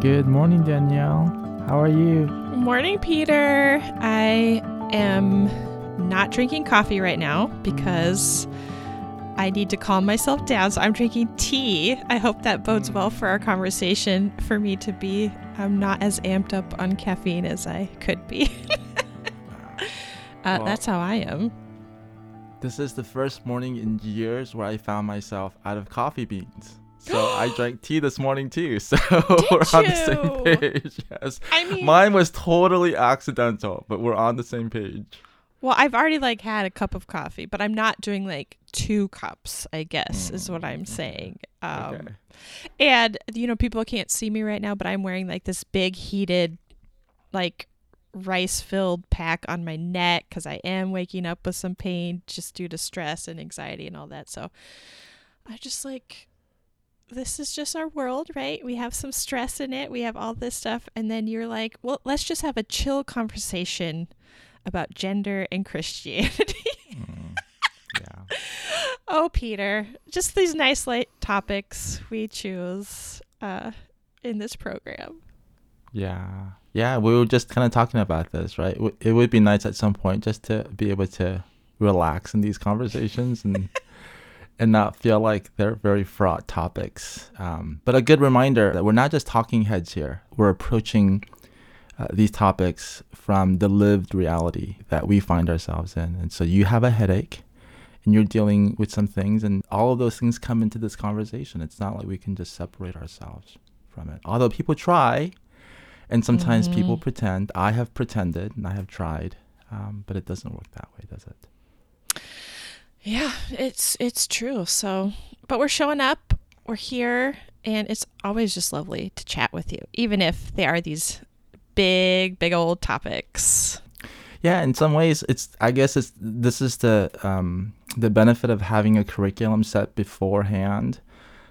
Good morning, Danielle. How are you? Morning, Peter. I am not drinking coffee right now because I need to calm myself down. So I'm drinking tea. I hope that bodes well for our conversation for me to be I'm not as amped up on caffeine as I could be. uh, well, that's how I am. This is the first morning in years where I found myself out of coffee beans. So I drank tea this morning too. So we're on the same page. Yes. I mean, mine was totally accidental, but we're on the same page. Well, I've already like had a cup of coffee, but I'm not doing like two cups, I guess, mm. is what I'm saying. Um, okay. And, you know, people can't see me right now, but I'm wearing like this big heated, like rice filled pack on my neck because I am waking up with some pain just due to stress and anxiety and all that. So I just like, this is just our world, right? We have some stress in it. We have all this stuff. And then you're like, well, let's just have a chill conversation about gender and Christianity. mm, yeah. Oh, Peter, just these nice light topics we choose uh, in this program. Yeah. Yeah, we were just kind of talking about this, right? It would be nice at some point just to be able to relax in these conversations and and not feel like they're very fraught topics. Um, but a good reminder that we're not just talking heads here. We're approaching uh, these topics from the lived reality that we find ourselves in. And so you have a headache and you're dealing with some things, and all of those things come into this conversation. It's not like we can just separate ourselves from it. Although people try, and sometimes mm-hmm. people pretend. I have pretended and I have tried, um, but it doesn't work that way, does it? Yeah, it's it's true. So, but we're showing up. We're here, and it's always just lovely to chat with you, even if they are these big, big old topics. Yeah, in some ways, it's. I guess it's. This is the um, the benefit of having a curriculum set beforehand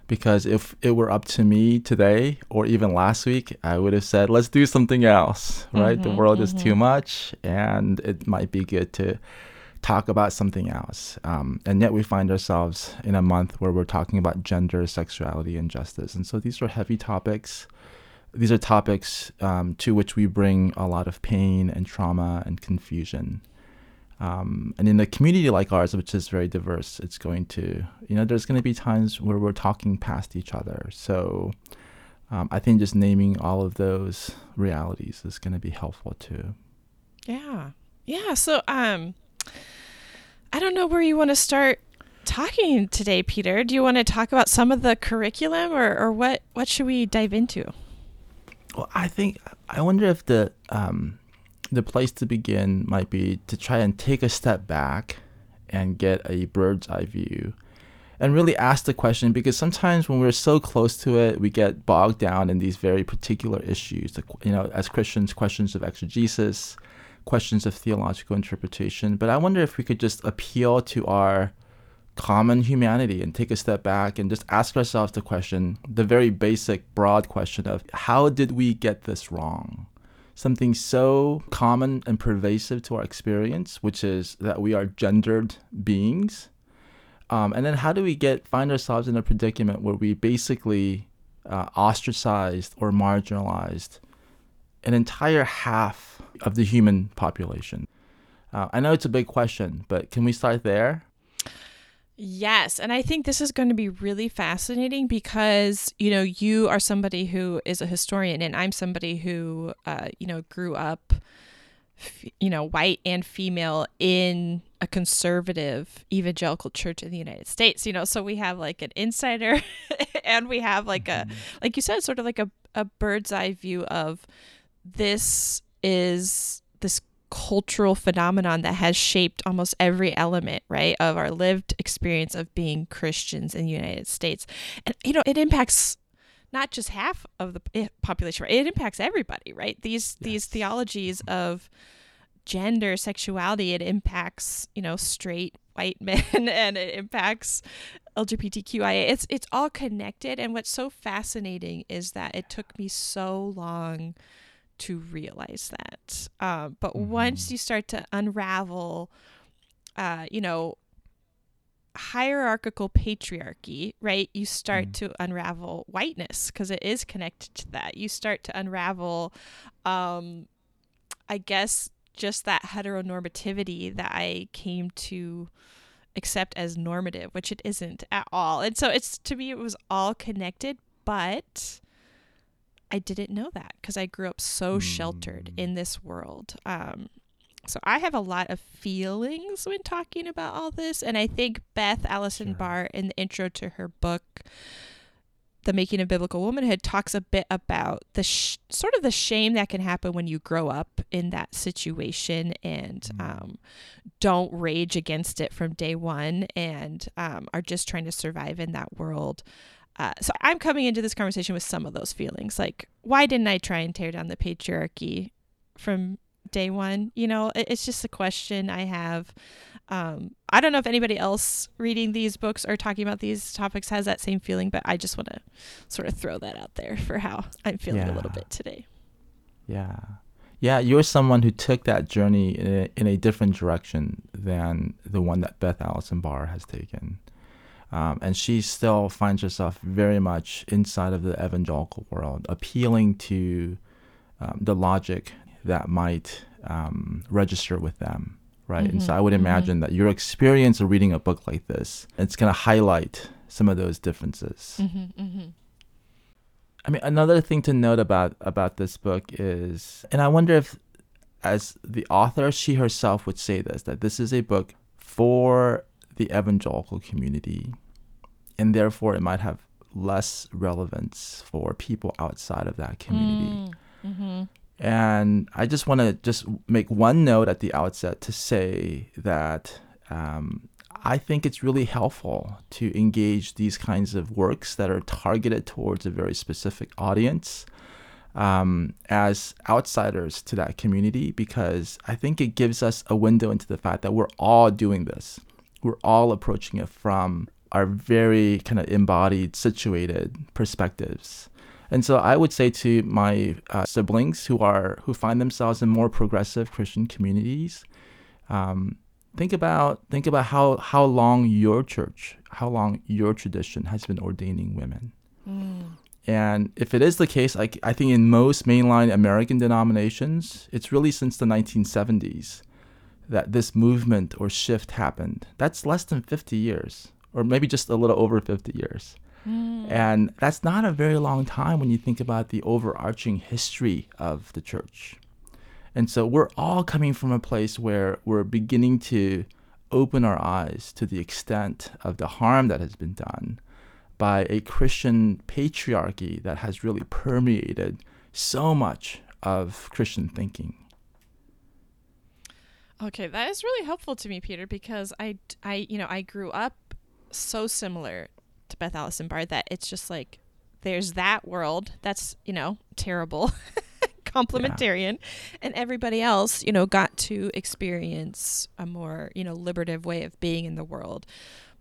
because if it were up to me today or even last week, I would have said, let's do something else, right? Mm-hmm, the world mm-hmm. is too mm-hmm. much and it might be good to talk about something else. Um, and yet we find ourselves in a month where we're talking about gender, sexuality, and justice. And so these are heavy topics. These are topics um, to which we bring a lot of pain and trauma and confusion. Um, and in a community like ours, which is very diverse, it's going to, you know, there's going to be times where we're talking past each other. So um, I think just naming all of those realities is going to be helpful too. Yeah. Yeah. So um, I don't know where you want to start talking today, Peter. Do you want to talk about some of the curriculum or, or what, what should we dive into? Well, I think, I wonder if the, um, the place to begin might be to try and take a step back and get a bird's eye view and really ask the question because sometimes when we're so close to it we get bogged down in these very particular issues you know as christians questions of exegesis questions of theological interpretation but i wonder if we could just appeal to our common humanity and take a step back and just ask ourselves the question the very basic broad question of how did we get this wrong something so common and pervasive to our experience, which is that we are gendered beings. Um, and then how do we get find ourselves in a predicament where we basically uh, ostracized or marginalized an entire half of the human population? Uh, I know it's a big question, but can we start there? Yes. And I think this is going to be really fascinating because, you know, you are somebody who is a historian and I'm somebody who, uh, you know, grew up, you know, white and female in a conservative evangelical church in the United States, you know, so we have like an insider and we have like a, mm-hmm. like you said, sort of like a, a bird's eye view of this is this cultural phenomenon that has shaped almost every element, right, of our lived experience of being Christians in the United States. And, you know, it impacts not just half of the eh, population, right? It impacts everybody, right? These, yes. these theologies of gender, sexuality, it impacts, you know, straight white men and it impacts LGBTQIA. It's, it's all connected. And what's so fascinating is that it took me so long to realize that. Uh, but mm-hmm. once you start to unravel, uh, you know, hierarchical patriarchy, right? You start Mm. to unravel whiteness because it is connected to that. You start to unravel, um, I guess, just that heteronormativity that I came to accept as normative, which it isn't at all. And so it's to me, it was all connected, but I didn't know that because I grew up so sheltered Mm. in this world. Um, so I have a lot of feelings when talking about all this, and I think Beth Allison Sure. Barr, in the intro to her book, "The Making of Biblical Womanhood," talks a bit about the sh- sort of the shame that can happen when you grow up in that situation and Mm. um, don't rage against it from day one, and um, are just trying to survive in that world. Uh, so I'm coming into this conversation with some of those feelings, like why didn't I try and tear down the patriarchy from day one? You know, it, it's just a question I have. Um, I don't know if anybody else reading these books or talking about these topics has that same feeling, but I just want to sort of throw that out there for how I'm feeling a little bit today. Yeah. Yeah, you're someone who took that journey in a, in a different direction than the one that Beth Allison Barr has taken. Um, and she still finds herself very much inside of the evangelical world, appealing to um, the logic that might um, register with them, right? And so Mhm, I would mhm. imagine that your experience of reading a book like this, it's going to highlight some of those differences. Mm-hmm, mm-hmm. I mean, another thing to note about about this book is, and I wonder if, as the author, she herself would say this, that this is a book for the evangelical community, and therefore it might have less relevance for people outside of that community. Mm-hmm. And I just want to just make one note at the outset to say that um, I think it's really helpful to engage these kinds of works that are targeted towards a very specific audience um, as outsiders to that community because I think it gives us a window into the fact that we're all doing this. We're all approaching it from our very kind of embodied, situated perspectives. And so I would say to my uh, siblings who are who find themselves in more progressive Christian communities, um, think about think about how how long your church, how long your tradition has been ordaining women. Mm. And if it is the case, I, I think in most mainline American denominations, it's really since the 1970s that this movement or shift happened. That's less than 50 years, or maybe just a little over 50 years. Mm. And that's not a very long time when you think about the overarching history of the church. And so we're all coming from a place where we're beginning to open our eyes to the extent of the harm that has been done by a Christian patriarchy that has really permeated so much of Christian thinking. Okay, that is really helpful to me, Peter, because I, I, you know, I grew up so similar to Beth Allison Barr that it's just like there's that world that's you know terrible, complementarian, and everybody else, you know, got to experience a more you know liberative way of being in the world.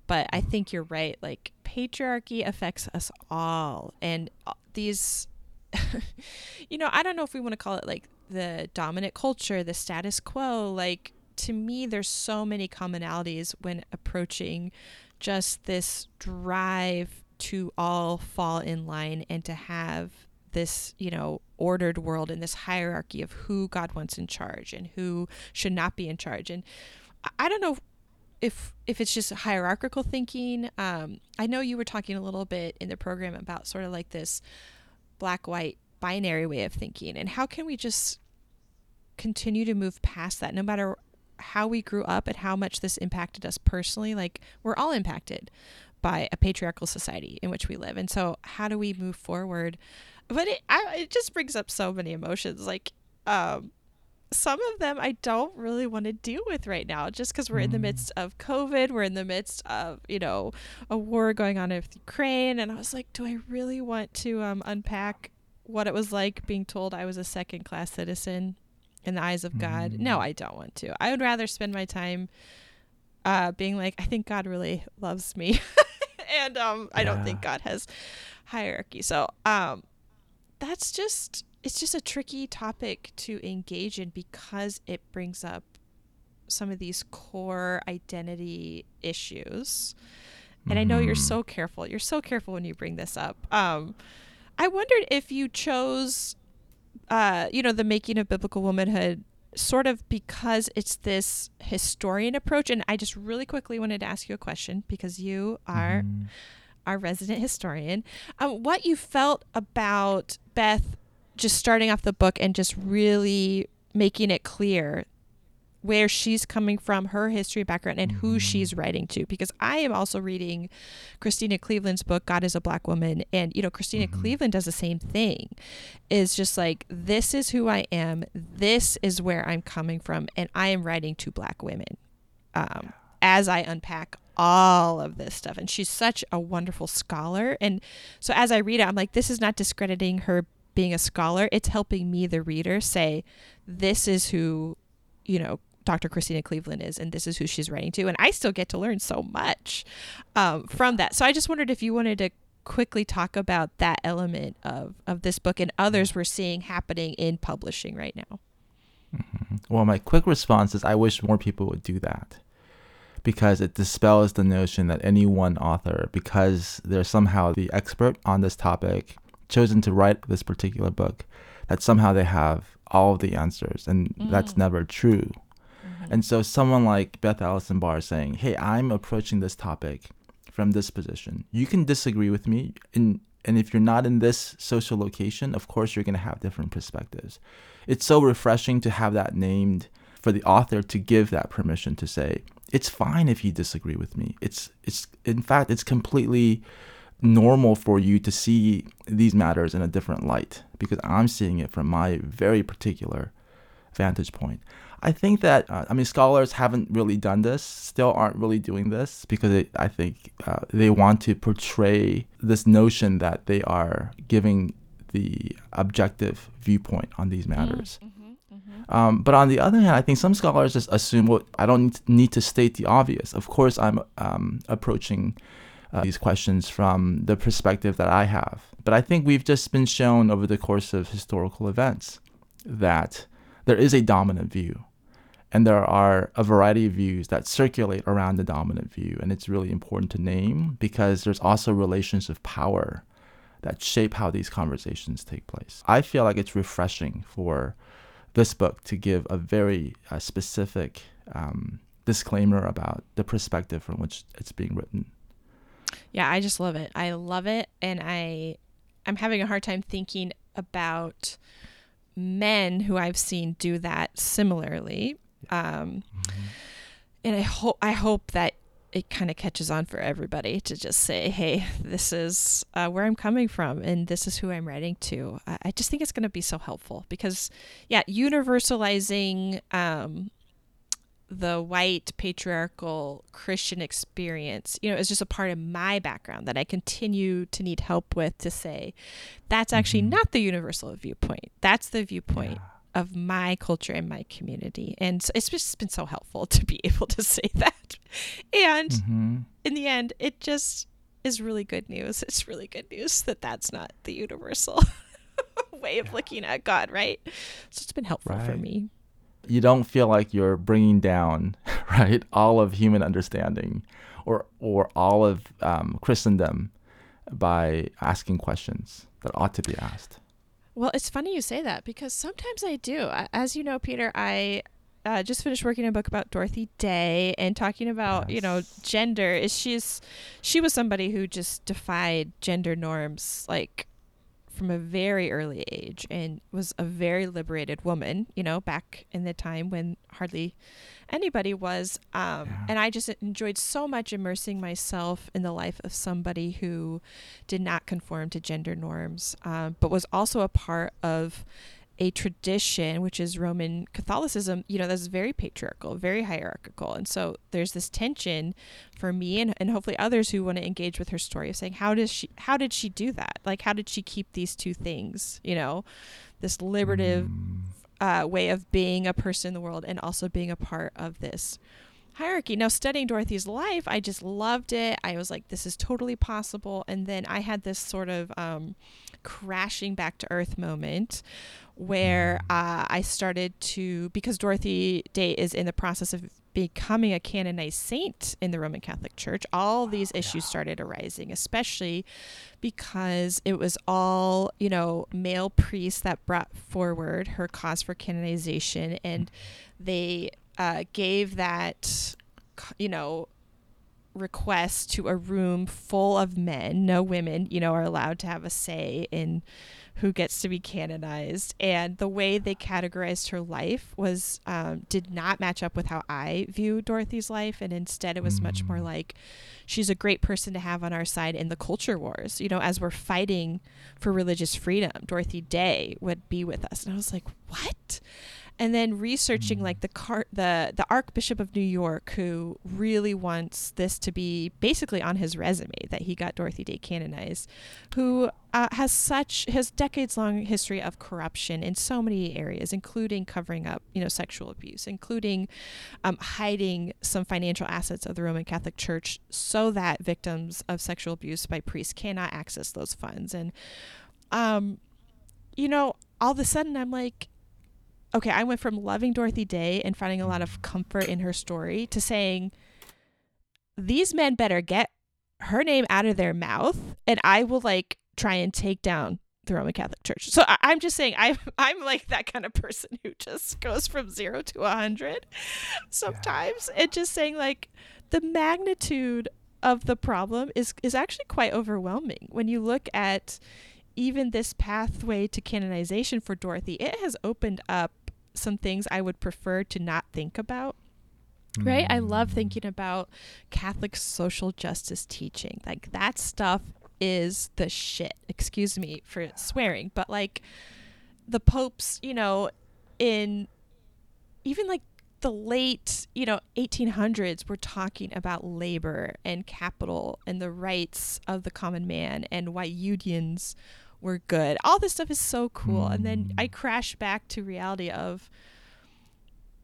But I think you're right. Like patriarchy affects us all, and uh, these you know, I don't know if we want to call it like the dominant culture, the status quo. Like, to me, there's so many commonalities when approaching just this drive to all fall in line and to have this, you know, ordered world and this hierarchy of who God wants in charge and who should not be in charge. And I- don't know if if it's just hierarchical thinking. Um, I know you were talking a little bit in the program about sort of like this black white binary way of thinking? And how can we just continue to move past that no matter how we grew up and how much this impacted us personally? Like we're all impacted by a patriarchal society in which we live. And so how do we move forward? But it I, it just brings up so many emotions. Like um some of them I don't really want to deal with right now just because we're in the Mm. midst of COVID. We're in the midst of, you know, a war going on with Ukraine. And I was like, do I really want to um, unpack what it was like being told I was a second class citizen in the eyes of God? No, Mm. I don't want to. I would rather spend my time uh, being like, I think God really loves me. and um, I don't think God has hierarchy. So um, that's just it's just a tricky topic to engage in because it brings up some of these core identity issues. And I know you're so careful. You're so careful when you bring this up. Um, I wondered if you chose, uh, you know, the making of biblical womanhood sort of because it's this historian approach. And I just really quickly wanted to ask you a question because you are Mhm. our resident historian. Um, what you felt about Beth just starting off the book and just really making it clear where she's coming from, her history background, and who she's writing to. Because I am also reading Christena Cleveland's book, God is a Black Woman. And, you know, Christena Cleveland does the same thing. Is just like, this is who I am, this is where I'm coming from, and I am writing to Black women um, as I unpack all of this stuff. And she's such a wonderful scholar. And so as I read it, I'm like, this is not discrediting her being a scholar. It's helping me, the reader, say, this is who, you know, Dr. Christena Cleveland is, and this is who she's writing to. And I still get to learn so much um, from that. So I just wondered if you wanted to quickly talk about that element of, of this book and others we're seeing happening in publishing right now. Well, my quick response is I wish more people would do that because it dispels the notion that any one author, because they're somehow the expert on this topic, chosen to write this particular book, that somehow they have all of the answers. And that's mm. never true. Mm-hmm. And so someone like Beth Allison Barr saying, "Hey, I'm approaching this topic from this position. You can disagree with me, and and if you're not in this social location, of course you're going to have different perspectives. It's so refreshing to have that named for the author to give that permission to say, it's fine if you disagree with me. It's it's in fact it's completely normal for you to see these matters in a different light because I'm seeing it from my very particular vantage point. I think that uh, I mean scholars haven't really done this, still aren't really doing this because it, I think uh, they want to portray this notion that they are giving the objective viewpoint on these matters. Um, but on the other hand, I think some scholars just assume, well, I don't need to state the obvious. Of course, I'm um, approaching uh, these questions from the perspective that I have. But I think we've just been shown over the course of historical events that there is a dominant view. And there are a variety of views that circulate around the dominant view. And it's really important to name because there's also relations of power that shape how these conversations take place. I feel like it's refreshing for this book to give a very uh, specific um, disclaimer about the perspective from which it's being written. Yeah, I just love it. I love it and I I'm having a hard time thinking about men who I've seen do that similarly. Um, and I hope I hope that it kind of catches on for everybody to just say, "Hey, this is uh, where I'm coming from, and this is who I'm writing to." I, I just think it's going to be so helpful because, yeah, universalizing um, the white patriarchal Christian experience, you know, is just a part of my background that I continue to need help with to say that's actually not the universal viewpoint. That's the viewpoint of my culture and my community. And so it's just been so helpful to be able to say that. And Mm-hmm. in the end, it just is really good news. It's really good news that that's not the universal way of looking at God, right? So it's been helpful for me. You don't feel like you're bringing down, right, all of human understanding or, or all of um, Christendom by asking questions that ought to be asked. Well, it's funny you say that because sometimes I do. As you know, Peter, I uh, just finished working a book about Dorothy Day and talking about you know gender. Is she's she was somebody who just defied gender norms like from a very early age and was a very liberated woman. You know, back in the time when hardly anybody was. Um, Yeah. And I just enjoyed so much immersing myself in the life of somebody who did not conform to gender norms, um, but was also a part of a tradition, which is Roman Catholicism, you know, that's very patriarchal, very hierarchical. And so there's this tension for me and, and hopefully others who want to engage with her story of saying, how does she, how did she do that? Like, how did she keep these two things, you know, this liberative uh, way of being a person in the world and also being a part of this hierarchy. Now, studying Dorothy's life, I just loved it. I was like, this is totally possible. And then I had this sort of um, crashing back to earth moment where uh, I started to, because Dorothy Day is in the process of becoming a canonized saint in the Roman Catholic Church, all these issues started arising, especially because it was all, you know, male priests that brought forward her cause for canonization and they uh, gave that, you know, request to a room full of men. No women, you know, are allowed to have a say in who gets to be canonized. And the way they categorized her life was um, did not match up with how I view Dorothy's life, and instead it was much more like she's a great person to have on our side in the culture wars. You know, as we're fighting for religious freedom, Dorothy Day would be with us, and I was like, what? And then researching like the car the the archbishop of new york who really wants this to be basically on his resume that he got dorothy day canonized who uh, has such his decades long history of corruption in so many areas including covering up you know sexual abuse including um, hiding some financial assets of the roman catholic church so that victims of sexual abuse by priests cannot access those funds. And um you know all of a sudden i'm like okay, I went from loving Dorothy Day and finding a lot of comfort in her story to saying, these men better get her name out of their mouth and I will like try and take down the Roman Catholic Church. So I- am just saying I'm I'm like that kind of person who just goes from zero to a hundred sometimes yeah. and just saying like the magnitude of the problem is is actually quite overwhelming when you look at even this pathway to canonization for Dorothy, it has opened up some things I would prefer to not think about. Right? I love mm. thinking about Catholic social justice teaching. Like that stuff is the shit. Excuse me for swearing, but like the popes, you know, in even like the late, you know, 1800s were talking about labor and capital and the rights of the common man and why unions were good. All this stuff is so cool. Mm. And then I mm. crash back to reality of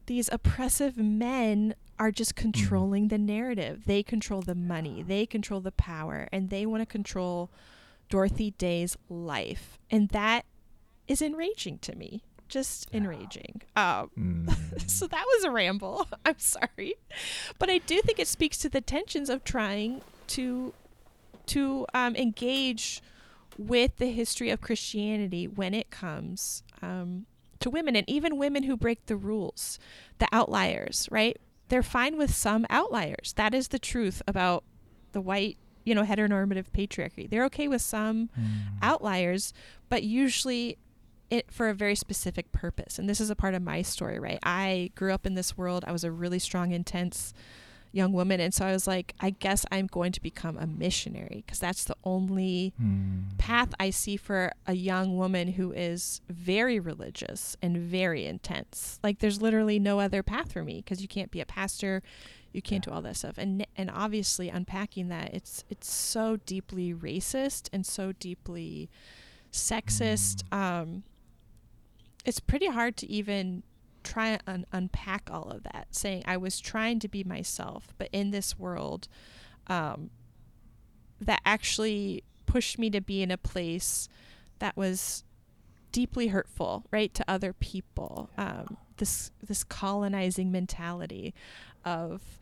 these oppressive men are just mm. controlling mm. the narrative. They control the money, they control the power, and they want to control Dorothy Day's life. And that is enraging to me. Just enraging. Um, mm. so that was a ramble. I'm sorry. But I do think it speaks to the tensions of trying to to um, engage with the history of Christianity when it comes um, to women and even women who break the rules, the outliers, right? They're fine with some outliers. That is the truth about the white, you know, heteronormative patriarchy. They're okay with some mm. outliers, but usually it for a very specific purpose. And this is a part of my story, right? I grew up in this world. I was a really strong, intense young woman. And so I was like, I guess I'm going to become a missionary because that's the only mm. path I see for a young woman who is very religious and very intense. Like there's literally no other path for me because you can't be a pastor, you can't yeah. do all that stuff. And and obviously unpacking that, it's it's so deeply racist and so deeply sexist. Mm. Um, it's pretty hard to even try and unpack all of that, saying I was trying to be myself, but in this world, um, that actually pushed me to be in a place that was deeply hurtful, right, to other people. Um, this this colonizing mentality of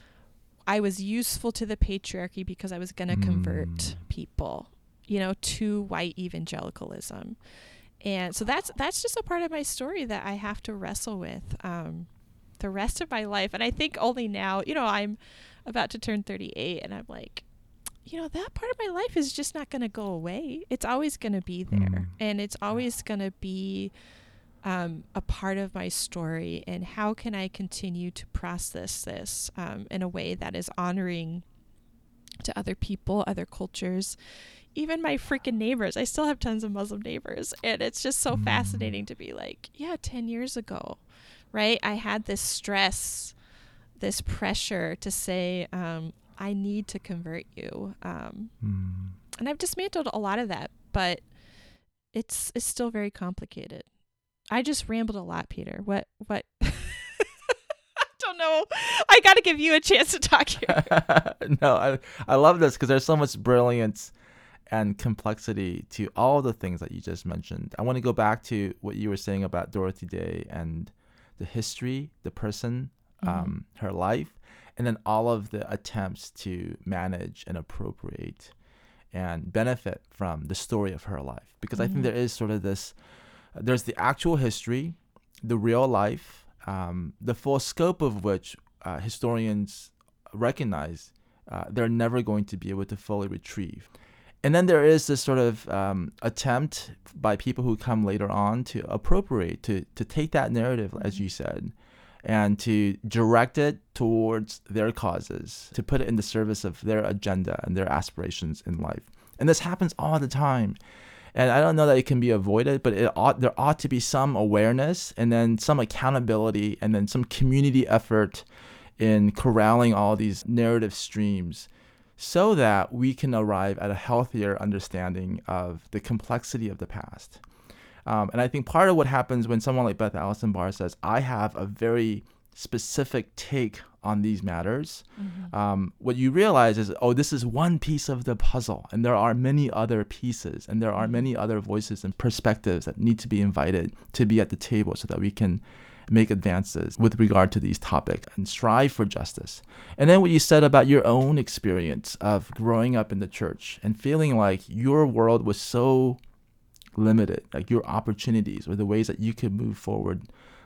I was useful to the patriarchy because I was going to mm. convert people, you know, to white evangelicalism and so that's that's just a part of my story that I have to wrestle with um, the rest of my life. And I think only now, you know, I'm about to turn 38, and I'm like, you know, that part of my life is just not going to go away. It's always going to be there, mm. and it's always going to be um, a part of my story. And how can I continue to process this um, in a way that is honoring to other people, other cultures? Even my freaking neighbors, I still have tons of Muslim neighbors. And it's just so mm. fascinating to be like, yeah, 10 years ago, right? I had this stress, this pressure to say, um, I need to convert you. Um, mm. And I've dismantled a lot of that, but it's it's still very complicated. I just rambled a lot, Peter. What what I don't know. I got to give you a chance to talk here. no, I I love this because there's so much brilliance and complexity to all the things that you just mentioned. I want to go back to what you were saying about Dorothy Day and the history, the person, mm-hmm. um, her life, and then all of the attempts to manage and appropriate and benefit from the story of her life. Because mm-hmm. I think mm-hmm. there is sort of this there's the actual history, the real life, um, the full scope of which uh, historians recognize uh, they're never going to be able to fully retrieve. And then there is this sort of um, attempt by people who come later on to appropriate, to, to take that narrative, as you said, and to direct it towards their causes, to put it in the service of their agenda and their aspirations in life. And this happens all the time. And I don't know that it can be avoided, but it ought, there ought to be some awareness and then some accountability and then some community effort in corralling all these narrative streams so that we can arrive at a healthier understanding of the complexity of the past. Um, and I think part of what happens when someone like Beth Allison Barr says, I have a very specific take on these matters, mm-hmm. um, what you realize is, oh, this is one piece of the puzzle, and there are many other pieces, and there are mm-hmm. many other voices and perspectives that need to be invited to be at the table so that we can make advances with regard to these topics and strive for justice. And then what you said about your own experience of growing up in the church and feeling like your world was so limited, like your opportunities or the ways that you could move forward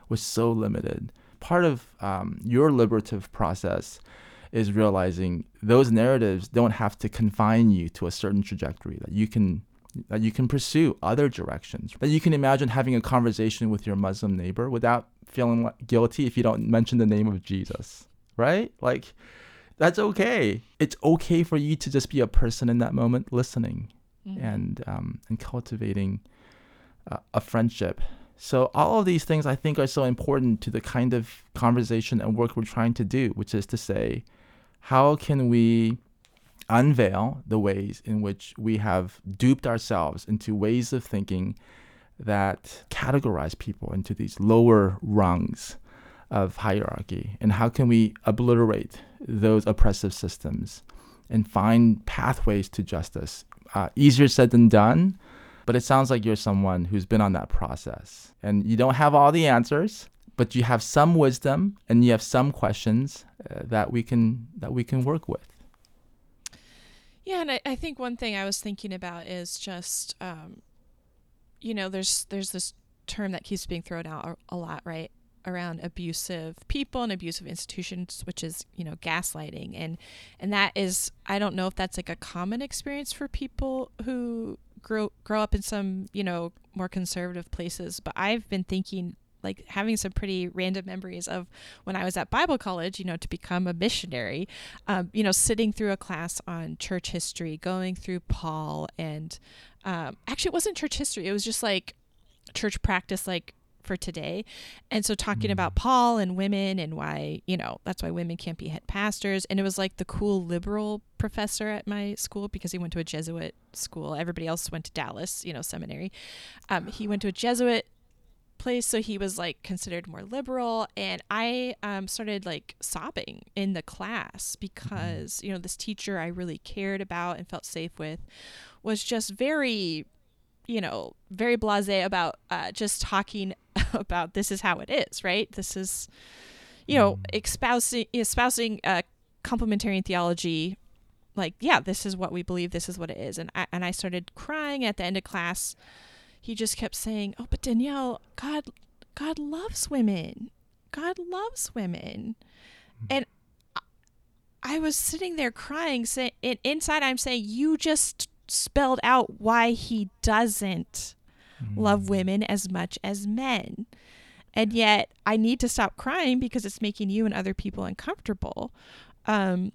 was so limited. Part of um, your liberative process is realizing those narratives don't have to confine you to a certain trajectory that you can that you can pursue other directions. That you can imagine having a conversation with your muslim neighbor without feeling guilty if you don't mention the name of jesus right? Like that's okay. It's okay for you to just be a person in that moment listening mm-hmm. and um, and cultivating uh, a friendship. So all of these things i think are so important to the kind of conversation and work we're trying to do which is to say how can we unveil the ways in which we have duped ourselves into ways of thinking that categorize people into these lower rungs of hierarchy? And how can we obliterate those oppressive systems and find pathways to justice? Uh, easier said than done, but it sounds like you're someone who's been on that process. And you don't have all the answers, but you have some wisdom and you have some questions uh, that we can that we can work with. Yeah, and I, I think one thing I was thinking about is just, um, you know, there's there's this term that keeps being thrown out a lot, right? around abusive people and abusive institutions which is you know gaslighting and and that is i don't know if that's like a common experience for people who grow grow up in some you know more conservative places but i've been thinking like having some pretty random memories of when I was at Bible college, you know, to become a missionary, um, you know, sitting through a class on church history, going through Paul, and um, actually, it wasn't church history, it was just like church practice, like for today. And so talking mm. about Paul and women and why, you know, that's why women can't be head pastors. And it was like the cool liberal professor at my school because he went to a Jesuit school. Everybody else went to Dallas, you know, seminary. Um, he went to a Jesuit place so he was like considered more liberal and i um, started like sobbing in the class because you know this teacher i really cared about and felt safe with was just very you know very blasé about uh, just talking about this is how it is right? This is you know mm. espousing espousing uh, complementarian theology. Like yeah this is what we believe this is what it is and I, and I started crying at the end of class he just kept saying, "Oh, but Danielle, God God loves women. God loves women." Mm-hmm. And I was sitting there crying saying inside I'm saying you just spelled out why he doesn't mm-hmm. love women as much as men. And yet I need to stop crying because it's making you and other people uncomfortable. Um,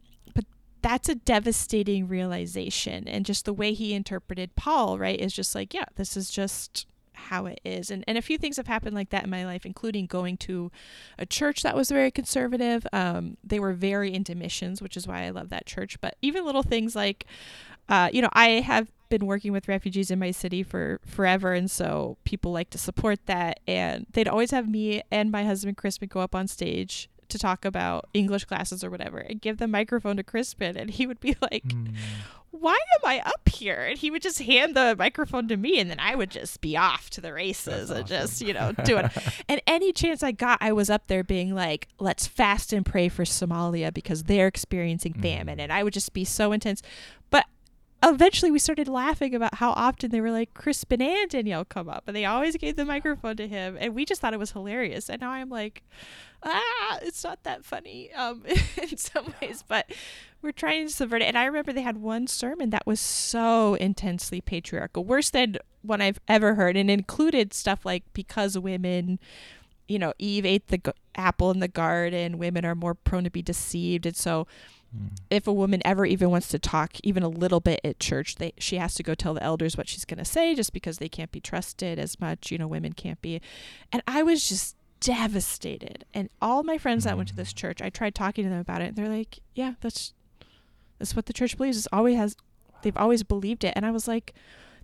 that's a devastating realization. And just the way he interpreted paul right is just like yeah this is just how it is. And, and a few things have happened like that in my life including going to a church that was very conservative. Um, they were very into missions which is why i love that church. But even little things like uh, you know i have been working with refugees in my city for forever and so people like to support that. And they'd always have me and my husband crispin go up on stage to talk about English classes or whatever and give the microphone to Crispin and he would be like, mm. why am I up here? And he would just hand the microphone to me, and then I would just be off to the races and just, you know, do it. and any chance I got, I was up there being like, let's fast and pray for Somalia because they're experiencing famine. Mm. And I would just be so intense. But eventually we started laughing about how often they were like Crispin and Danielle come up and they always gave the microphone to him and we just thought it was hilarious and now I'm like ah it's not that funny um in some ways but we're trying to subvert it and I remember they had one sermon that was so intensely patriarchal worse than one I've ever heard and included stuff like because women you know Eve ate the g- apple in the garden women are more prone to be deceived and so Mm. If a woman ever even wants to talk even a little bit at church, they she has to go tell the elders what she's going to say just because they can't be trusted as much, you know, women can't be. And I was just devastated. And all my friends that went to this mm. church, I tried talking to them about it, and they're like, "Yeah, that's that's what the church believes. It's always has they've always believed it." And I was like,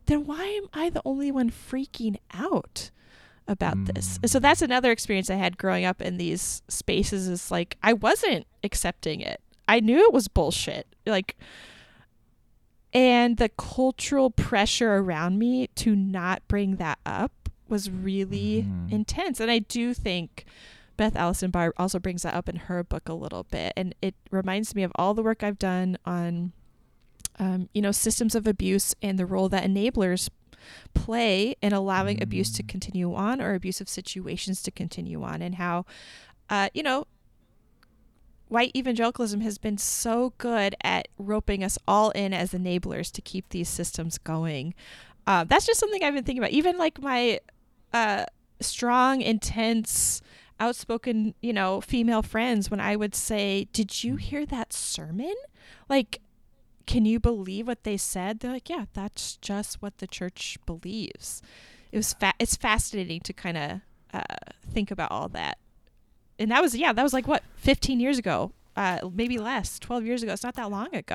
"Then why am I the only one freaking out?" about mm. this. So that's another experience I had growing up in these spaces is like I wasn't accepting it. I knew it was bullshit. Like, and the cultural pressure around me to not bring that up was really mm. intense. And I do think Beth Allison Barr also brings that up in her book a little bit. And it reminds me of all the work I've done on, um, you know, systems of abuse and the role that enablers play in allowing mm. abuse to mm. continue on or abusive situations to continue on and how, uh, you know, white evangelicalism has been so good at roping us all in as enablers to keep these systems going. Uh, that's just something I've been thinking about. Even like my uh, strong, intense, outspoken, you know, female friends, when I would say, Did you hear that sermon? Like, can you believe what they said? They're like, Yeah, that's just what the church believes. It was fa- it's fascinating to kind of uh, think about all that and that was yeah, that was like what 15 years ago, uh, maybe less, 12 years ago. It's not that long ago.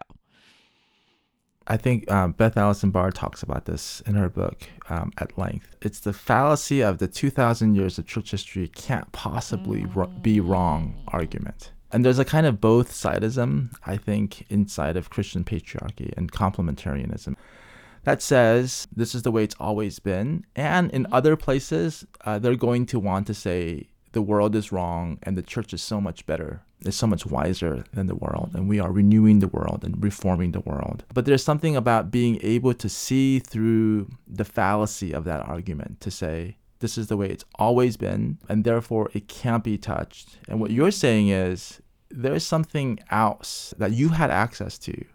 I think um, Beth Allison Barr talks about this in her book um, at length. It's the fallacy of the 2,000 years of church history can't possibly mm. ro- be wrong argument. And there's a kind of both sidism, I think, inside of Christian patriarchy and complementarianism that says this is the way it's always been. And in mm-hmm. other places, uh, they're going to want to say the world is wrong and the church is so much better It's so much wiser than the world. And we are renewing the world and reforming the world. But there's something about being able to see through the fallacy of that argument to say this is the way it's always been and therefore it can't be touched. And what you're saying is there's something else that you had access to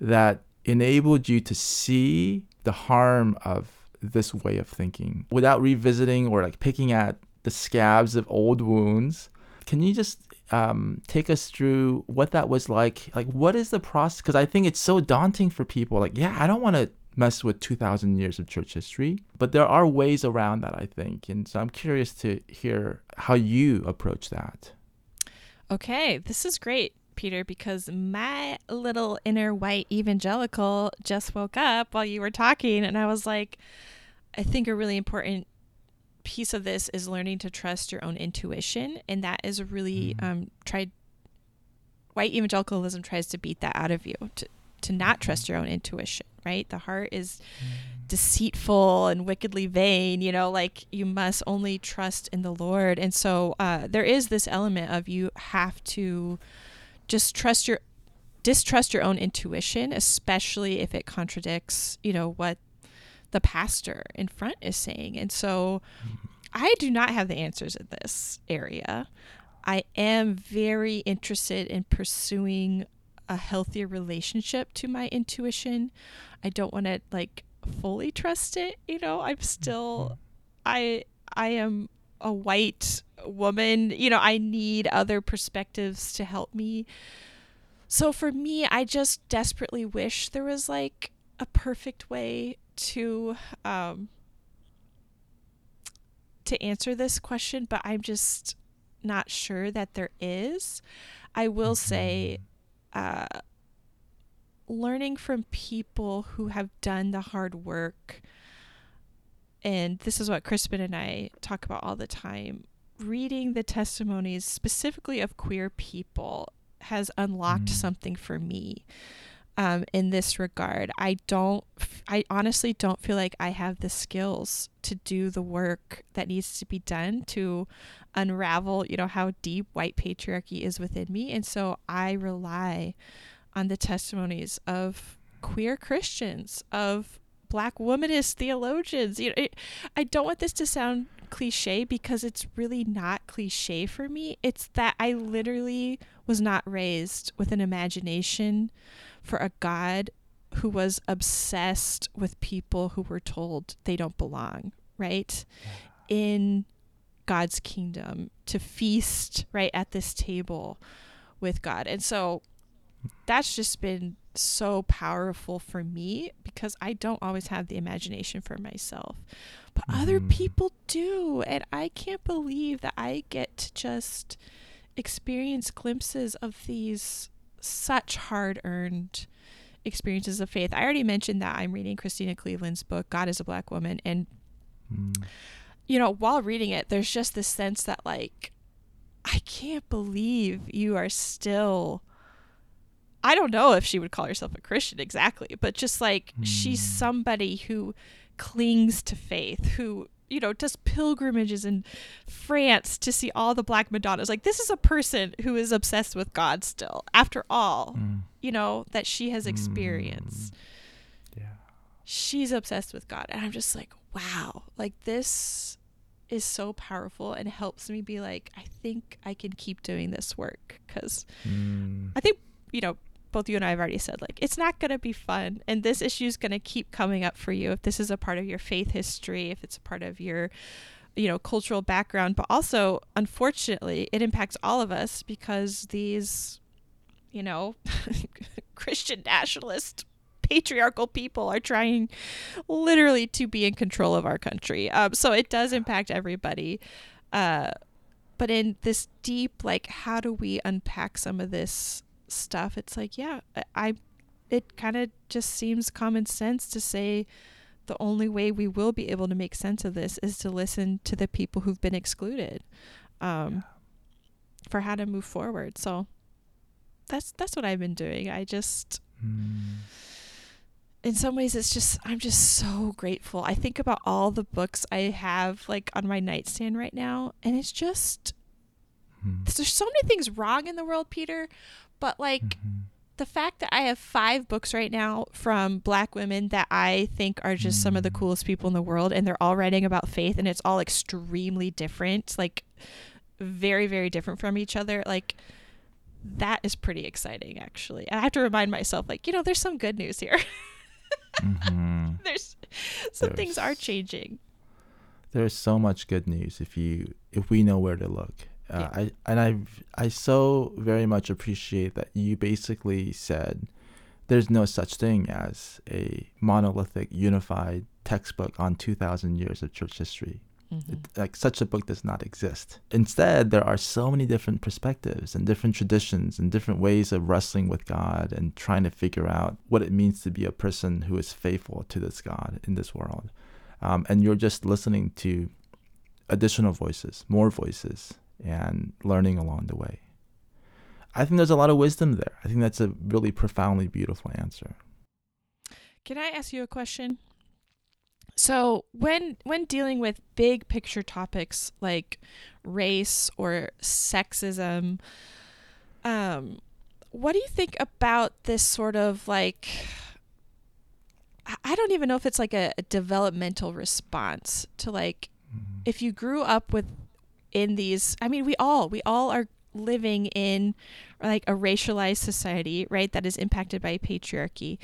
that enabled you to see the harm of this way of thinking without revisiting or like picking at the scabs of old wounds. Can you just um, take us through what that was like? Like, what is the process? Because I think it's so daunting for people. Like, yeah, I don't want to mess with 2,000 years of church history, but there are ways around that, I think. And so I'm curious to hear how you approach that. Okay, this is great. Peter, because my little inner white evangelical just woke up while you were talking, and I was like, I think a really important piece of this is learning to trust your own intuition, and that is really mm. um, tried. White evangelicalism tries to beat that out of you to to not mm-hmm. trust your own intuition. Right, the heart is mm. deceitful and wickedly vain. You know, like you must only trust in the Lord, and so uh, there is this element of you have to just trust your distrust your own intuition, especially if it contradicts, you know, what the pastor in front is saying. And so I do not have the answers in this area. I am very interested in pursuing a healthier relationship to my intuition. I don't want to like fully trust it, you know. I'm still I I am a white woman, you know, I need other perspectives to help me. So for me, I just desperately wish there was like a perfect way to um, to answer this question, but I'm just not sure that there is. I will say, uh, learning from people who have done the hard work, and this is what Crispin and I talk about all the time. Reading the testimonies, specifically of queer people, has unlocked mm. something for me um, in this regard. I don't, I honestly don't feel like I have the skills to do the work that needs to be done to unravel, you know, how deep white patriarchy is within me. And so I rely on the testimonies of queer Christians, of black womanist theologians. You know, I don't want this to sound cliche because it's really not cliche for me. It's that I literally was not raised with an imagination for a God who was obsessed with people who were told they don't belong, right? In God's kingdom to feast right at this table with God. And so that's just been so powerful for me because I don't always have the imagination for myself. But mm-hmm. other people do. And I can't believe that I get to just experience glimpses of these such hard earned experiences of faith. I already mentioned that I'm reading Christena Cleveland's book, God is a Black Woman. And, mm. you know, while reading it, there's just this sense that, like, I can't believe you are still I don't know if she would call herself a Christian exactly, but just like mm. she's hmm. somebody who clings to faith, who you know does pilgrimages in France to see all the black madonnas. Like this is a person who is obsessed with God still. After all, mm. you know that she has experienced. Mm. Yeah. She's obsessed with God and I'm just like, wow. Like this is so powerful and helps me be like, I think I can keep doing this work cuz mm. I think you know both you and I have already said, like, it's not going to be fun. And this issue is going to keep coming up for you if this is a part of your faith history, if it's a part of your, you know, cultural background. But also, unfortunately, it impacts all of us because these, you know, Christian nationalist patriarchal people are trying literally to be in control of our country. Um, so it does impact everybody. Uh, but in this deep, like, how do we unpack some of this stuff, it's like, yeah, I, it kind of just seems common sense to say the only way we will be able to make sense of this is to listen to the people who've been excluded um, yeah. for how to move forward. So that's that's what I've been doing. I just mm. in some ways it's just I'm just so grateful. I think about all the books I have like on my nightstand right now and it's just mm. there's so many things wrong in the world, Peter, but like mm-hmm. the fact that I have five books right now from black women that I think are just mm-hmm. some of the mm. coolest people in the world and they're all writing about faith and it's all extremely different, like very, very different from each other. Like that is pretty exciting actually. And I have to remind myself, like, you know, there's some good news here. mm-hmm. There's some there's, things are changing. There's so much good news if you if we know where to look. Uh, yeah. I and I I so very much appreciate that you basically said there's no such thing as a monolithic unified textbook on 2000 years of church history. Mm-hmm. It, like such a book does not exist. Instead, there are so many different perspectives and different traditions and different ways of wrestling with God and trying to figure out what it means to be a person who is faithful to this God in this world. Um, and you're just listening to additional voices, more voices, and learning along the way. I think there's a lot of wisdom there. I think that's a really profoundly beautiful answer. Can I ask you a question? So, when when dealing with big picture topics like race or sexism, um, what do you think about this sort of like I don't even know if it's like a, a developmental response to like mm-hmm. if you grew up with in these i mean we all we all are living in like a racialized society right that is impacted by patriarchy.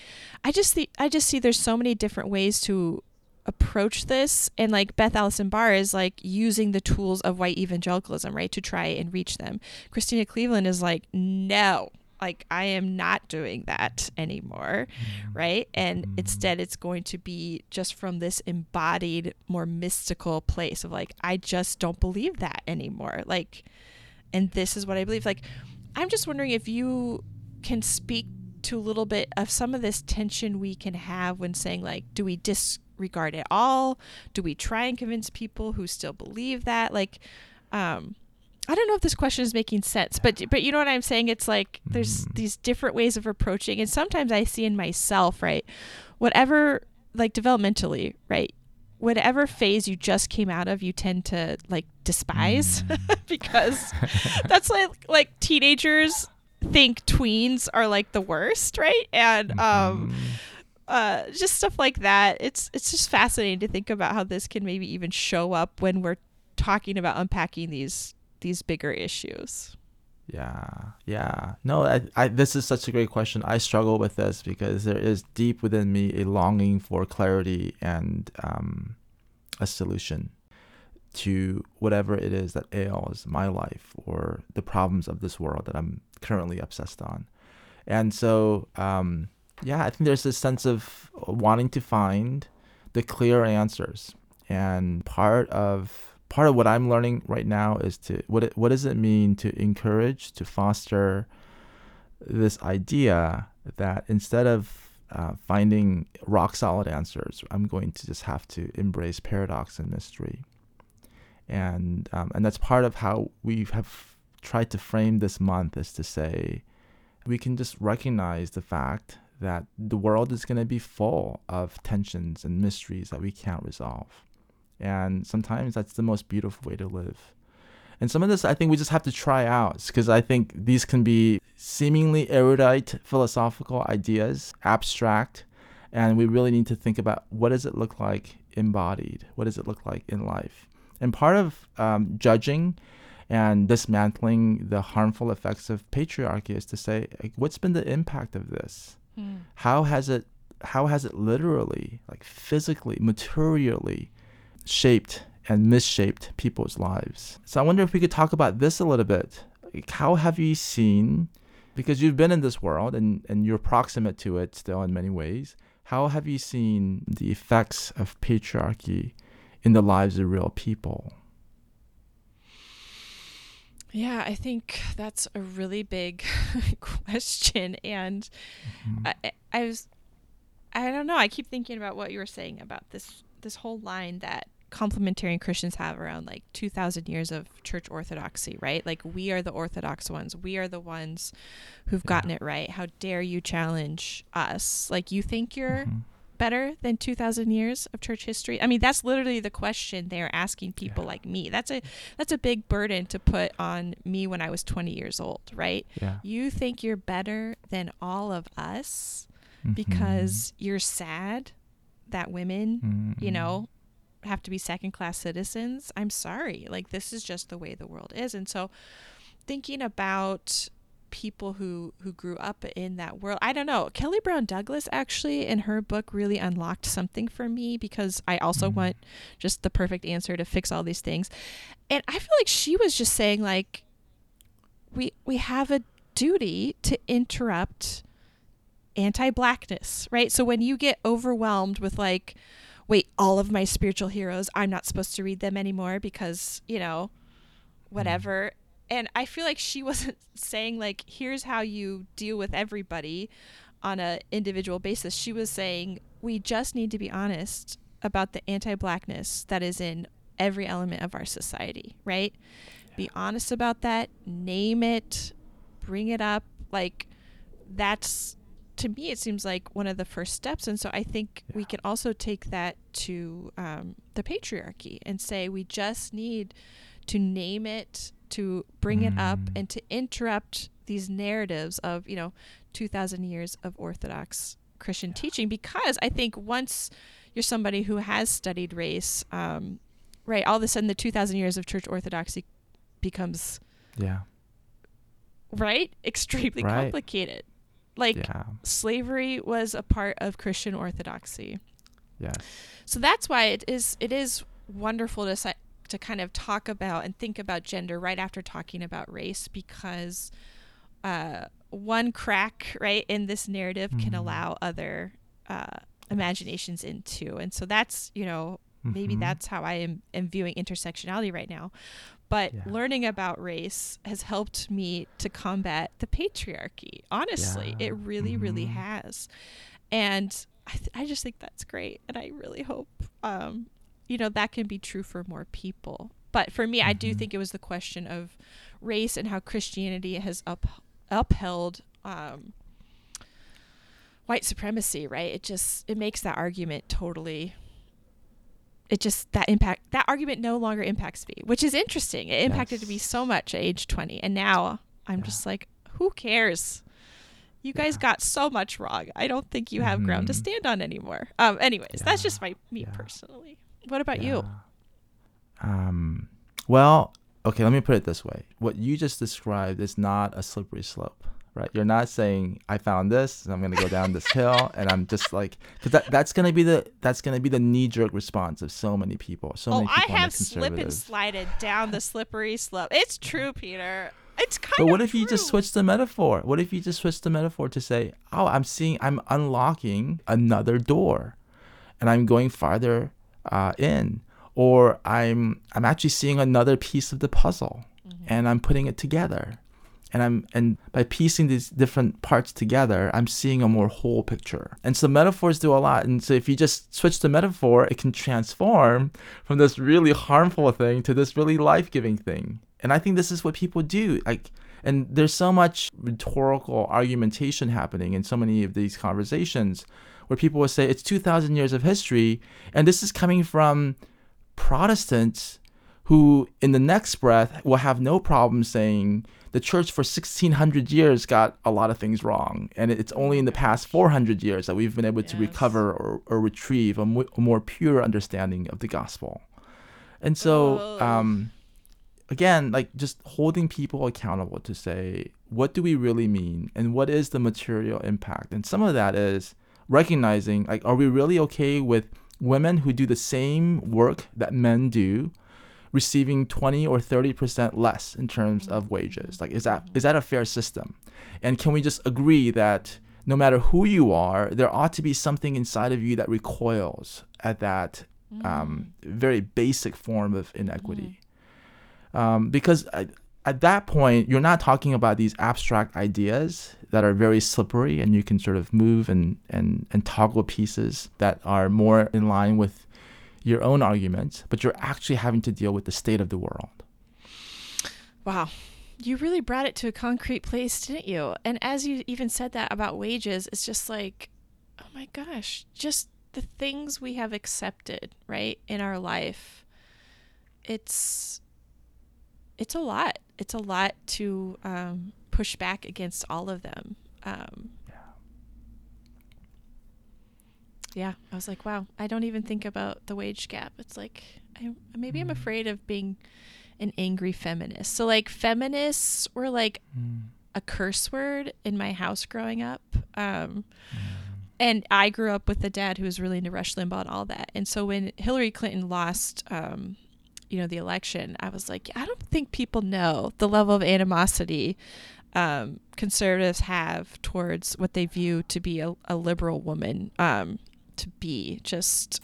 I just see i just see there's so many different ways to approach this. And like beth allison barr is like using the tools of white evangelicalism right to try and reach them. Christena cleveland is like no like I am not doing that anymore, mm-hmm. right? And mm-hmm. instead it's going to be just from this embodied more mystical place of like I just don't believe that anymore. Like and this is what I believe. Like I'm just wondering if you can speak to a little bit of some of this tension we can have when saying like do we disregard it all? Do we try and convince people who still believe that? Like um I don't know if this question is making sense, but but you know what I'm saying? It's like there's Mhm. these different ways of approaching, and sometimes I see in myself, right, whatever like developmentally, right, whatever phase you just came out of, you tend to like despise Mm. because that's like like teenagers think tweens are like the worst, right? And um Mhm. uh, just stuff like that. It's it's just fascinating to think about how this can maybe even show up when we're talking about unpacking these these bigger issues. Yeah, yeah. No, I, I, this is such a great question. I struggle with this because there is deep within me a longing for clarity and um, a solution to whatever it is that ails my life or the problems of this world that I'm currently obsessed on. And so, um, yeah, I think there's this sense of wanting to find the clear answers. And part of part of what I'm learning right now is to what it, what does it mean to encourage to foster this idea that instead of uh, finding rock solid answers, I'm going to just have to embrace paradox and mystery, and um, and that's part of how we have tried to frame this month is to say we can just recognize the fact that the world is going to be full of tensions and mysteries that we can't resolve. And sometimes that's the most beautiful way to live. And some of this I think we just have to try out because I think these can be seemingly erudite philosophical ideas, abstract, and we really need to think about what does it look like embodied? What does it look like in life? And part of um, judging and dismantling the harmful effects of patriarchy is to say, like, what's been the impact of this? How has it how has it literally, like physically, materially shaped and misshaped people's lives? So I wonder if we could talk about this a little bit. Like, how have you seen because you've been in this world and, and you're proximate to it still in many ways, how have you seen the effects of patriarchy in the lives of real people? Yeah, I think that's a really big question, and Mhm. I, I- I was, I don't know. I keep thinking about what you were saying about this this whole line that complementarian Christians have around like two thousand years of church orthodoxy, right? Like we are the orthodox ones. We are the ones who've Yeah. gotten it right. How dare you challenge us? Like you think you're Mhm. better than 2000 years of church history i mean that's literally the question they're asking people Yeah. like me that's a that's a big burden to put on me when i was 20 years old right Yeah. you think you're better than all of us Mhm. because you're sad that women you Mhm. know have to be second class citizens i'm sorry like this is just the way the world is. And so thinking about people who who grew up in that world i don't know kelly brown douglas actually in her book really unlocked something for me because i also Mhm. want just the perfect answer to fix all these things. And i feel like she was just saying like we we have a duty to interrupt anti-blackness right? So when you get overwhelmed with like wait all of my spiritual heroes i'm not supposed to read them anymore because you know whatever. And i feel like she wasn't saying like here's how you deal with everybody on a individual basis. She was saying we just need to be honest about the anti-blackness that is in every element of our society right? Be honest about that name it bring it up. Like that's to me it seems like one of the first steps and so i think we can also take that to um, the patriarchy and say we just need to name it to bring it up Mm. and to interrupt these narratives of you know 2000 years of orthodox christian teaching because i think once you're somebody who has studied race um, right all of a sudden the 2000 years of church orthodoxy becomes Yeah. right extremely Right. complicated like Yeah. slavery was a part of christian orthodoxy Yes. so that's why it is it is wonderful to si- to kind of talk about and think about gender right after talking about race because uh, one crack right in this narrative can Mhm. allow other uh, imaginations into and so that's you know maybe Mhm. that's how I am, am viewing intersectionality right now. But Yeah. learning about race has helped me to combat the patriarchy. Honestly, Yeah. it really, really Mhm. has. And I, th- I just think that's great. And I really hope, um, you know, that can be true for more people. But for me, I do Mhm. think it was the question of race and how Christianity has up upheld um, white supremacy. Right? It just it makes that argument totally. It just that impact that argument no longer impacts me, which is interesting. It impacted me Yes. so much at age twenty, and now I'm Yeah. just like, who cares? You guys Yeah. got so much wrong. I don't think you have ground to Mhm. stand on anymore. Um. Anyways, that's just my me Yeah. personally. What about you? Um, well, okay, let me put it this way. What you just described is not a slippery slope, right? You're not saying I found this and I'm going to go down this hill and I'm just like cuz that that's going to be the that's to be the knee jerk response of so many people. So oh, many I people the have slip and slided down the slippery slope. It's true, Peter. It's kind of But what if you just switch the metaphor? What if you just switch the metaphor to say, "Oh, I'm seeing, I'm unlocking another door, and I'm going farther uh, in, or I'm, I'm actually seeing another piece of the puzzle, Mm-hmm. and I'm putting it together, and I'm, and by piecing these different parts together, I'm seeing a more whole picture. And so metaphors do a lot. And so if you just switch the metaphor, it can transform from this really harmful thing to this really life-giving thing. And I think this is what people do. Like, and there's so much rhetorical argumentation happening in so many of these conversations where people will say it's 2,000 years of history, and this is coming from Protestants who, in the next breath, will have no problem saying the church for 1600 years got a lot of things wrong, and it's only in the past 400 years that we've been able to recover or, or retrieve a, mo- a more pure understanding of the gospel. And so, Ugh. um, again, like just holding people accountable to say, what do we really mean and what is the material impact? And some of that is recognizing, like, are we really okay with women who do the same work that men do? Receiving 20 or 30% less in terms of wages. Like is that is that a fair system? And can we just agree that no matter who you are there ought to be something inside of you that recoils at that um, very basic form of inequity? Um, because at, at that point you're not talking about these abstract ideas that are very slippery and you can sort of move and, and, and toggle pieces that are more in line with your own arguments but you're actually having to deal with the state of the world Wow. You really brought it to a concrete place, didn't you? And as you even said that about wages, it's just like, oh my gosh, just the things we have accepted, right, in our life. It's it's a lot. It's a lot to um, push back against all of them. Um, yeah, I was like, wow, I don't even think about the wage gap. It's like, I, maybe I'm afraid of being an angry feminist. So, like, feminists were like a curse word in my house growing up. Um, and I grew up with a dad who was really into Rush Limbaugh and all that. And so when Hillary Clinton lost, um, you know, the election, I was like, I don't think people know the level of animosity um, conservatives have towards what they view to be a, a liberal woman um, to be. Just,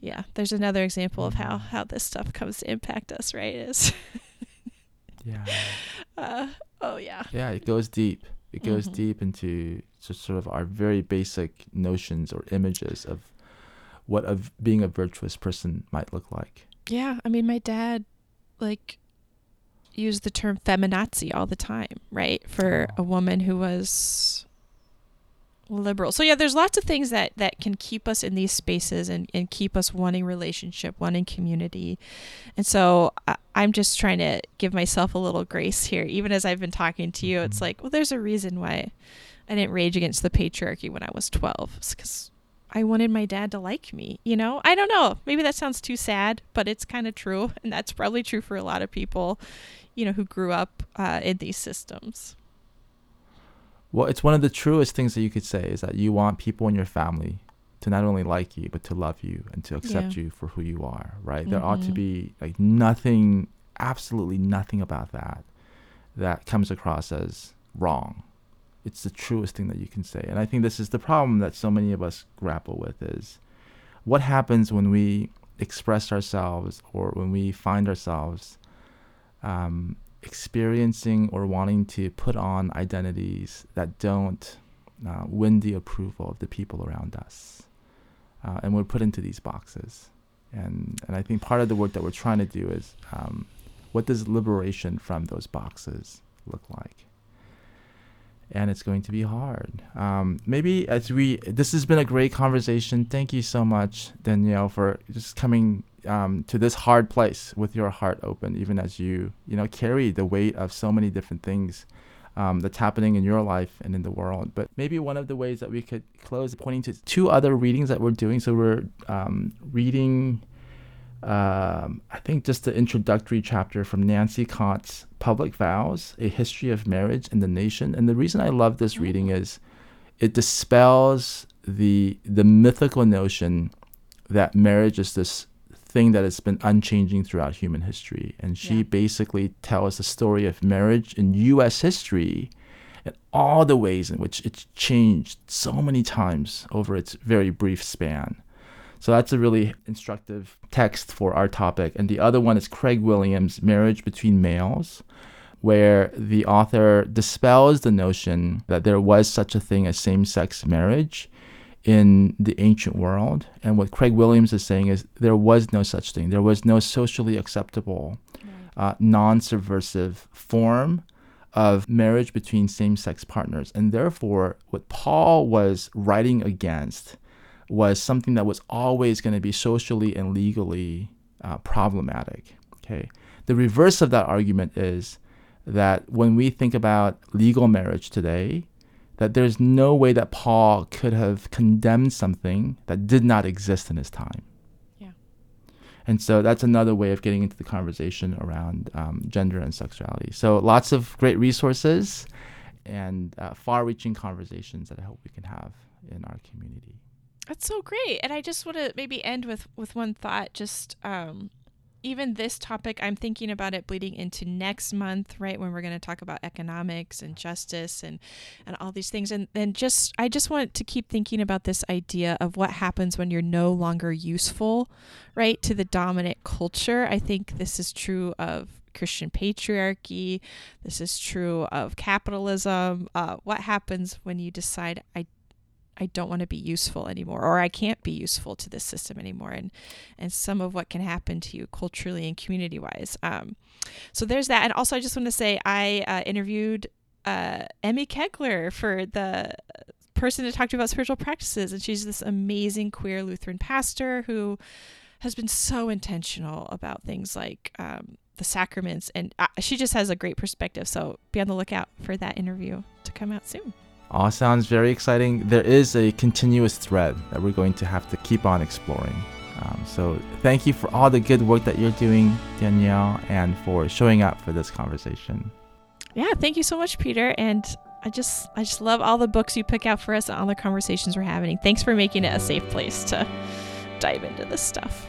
yeah, there's another example of how how this stuff comes to impact us, right? Is yeah uh, oh yeah, yeah it goes deep it goes Mhm. deep into just sort of our very basic notions or images of what of being a virtuous person might look like Yeah, I mean, my dad, like, used the term feminazi all the time, right? For a woman who was liberal. So yeah, there's lots of things that that can keep us in these spaces and and keep us wanting relationship, wanting community. And so I, I'm just trying to give myself a little grace here, even as I've been talking to you. It's Mhm. like, well, there's a reason why I didn't rage against the patriarchy when I was 12. It's because I wanted my dad to like me, you know? I don't know. Maybe that sounds too sad, but it's kind of true. And that's probably true for a lot of people, you know, who grew up uh, in these systems. Well it's one of the truest things that you could say is that you want people in your family to not only like you but to love you and to accept Yeah. you for who you are right there ought to Mhm. be like nothing absolutely nothing about that that comes across as wrong it's the truest thing that you can say and i think this is the problem that so many of us grapple with is what happens when we express ourselves or when we find ourselves um, experiencing or wanting to put on identities that don't uh, win the approval of the people around us. Uh, and we're put into these boxes. And and I think part of the work that we're trying to do is um, what does liberation from those boxes look like? And it's going to be hard. Um, maybe as we, this has been a great conversation. Thank you so much, Danielle, for just coming um, to this hard place with your heart open, even as you, you know, carry the weight of so many different things um, that's happening in your life and in the world. But maybe one of the ways that we could close pointing to two other readings that we're doing. So we're um, reading, um, I think, just the introductory chapter from Nancy Cott's Public Vows A History of Marriage in the Nation. And the reason I love this reading is it dispels the, the mythical notion that marriage is this thing that has been unchanging throughout human history. And she yeah. basically tells the story of marriage in U.S. history and all the ways in which it's changed so many times over its very brief span. So that's a really instructive text for our topic. And the other one is Craig Williams' Marriage Between Males, where the author dispels the notion that there was such a thing as same sex marriage in the ancient world. And what Craig Williams is saying is there was no such thing. There was no socially acceptable, uh, non subversive form of marriage between same sex partners. And therefore, what Paul was writing against was something that was always going to be socially and legally uh, problematic. Okay. The reverse of that argument is that when we think about legal marriage today, that there's no way that Paul could have condemned something that did not exist in his time. Yeah. And so that's another way of getting into the conversation around um, gender and sexuality. So lots of great resources and uh, far-reaching conversations that I hope we can have in our community. That's so great, and I just want to maybe end with with one thought. Just um, even this topic, I'm thinking about it bleeding into next month, right? When we're going to talk about economics and justice and, and all these things. And then just, I just want to keep thinking about this idea of what happens when you're no longer useful, right, to the dominant culture. I think this is true of Christian patriarchy. This is true of capitalism. Uh, what happens when you decide, I I don't want to be useful anymore or I can't be useful to this system anymore and and some of what can happen to you culturally and community wise um, so there's that and also I just want to say I uh, interviewed uh, Emmy Kegler for the person to talk to about spiritual practices and she's this amazing queer Lutheran pastor who has been so intentional about things like um, the sacraments and uh, she just has a great perspective so be on the lookout for that interview to come out soon all sounds very exciting. There is a continuous thread that we're going to have to keep on exploring. Um, so thank you for all the good work that you're doing, Danielle, and for showing up for this conversation. Yeah, thank you so much, Peter. And I just I just love all the books you pick out for us and all the conversations we're having. Thanks for making it a safe place to dive into this stuff.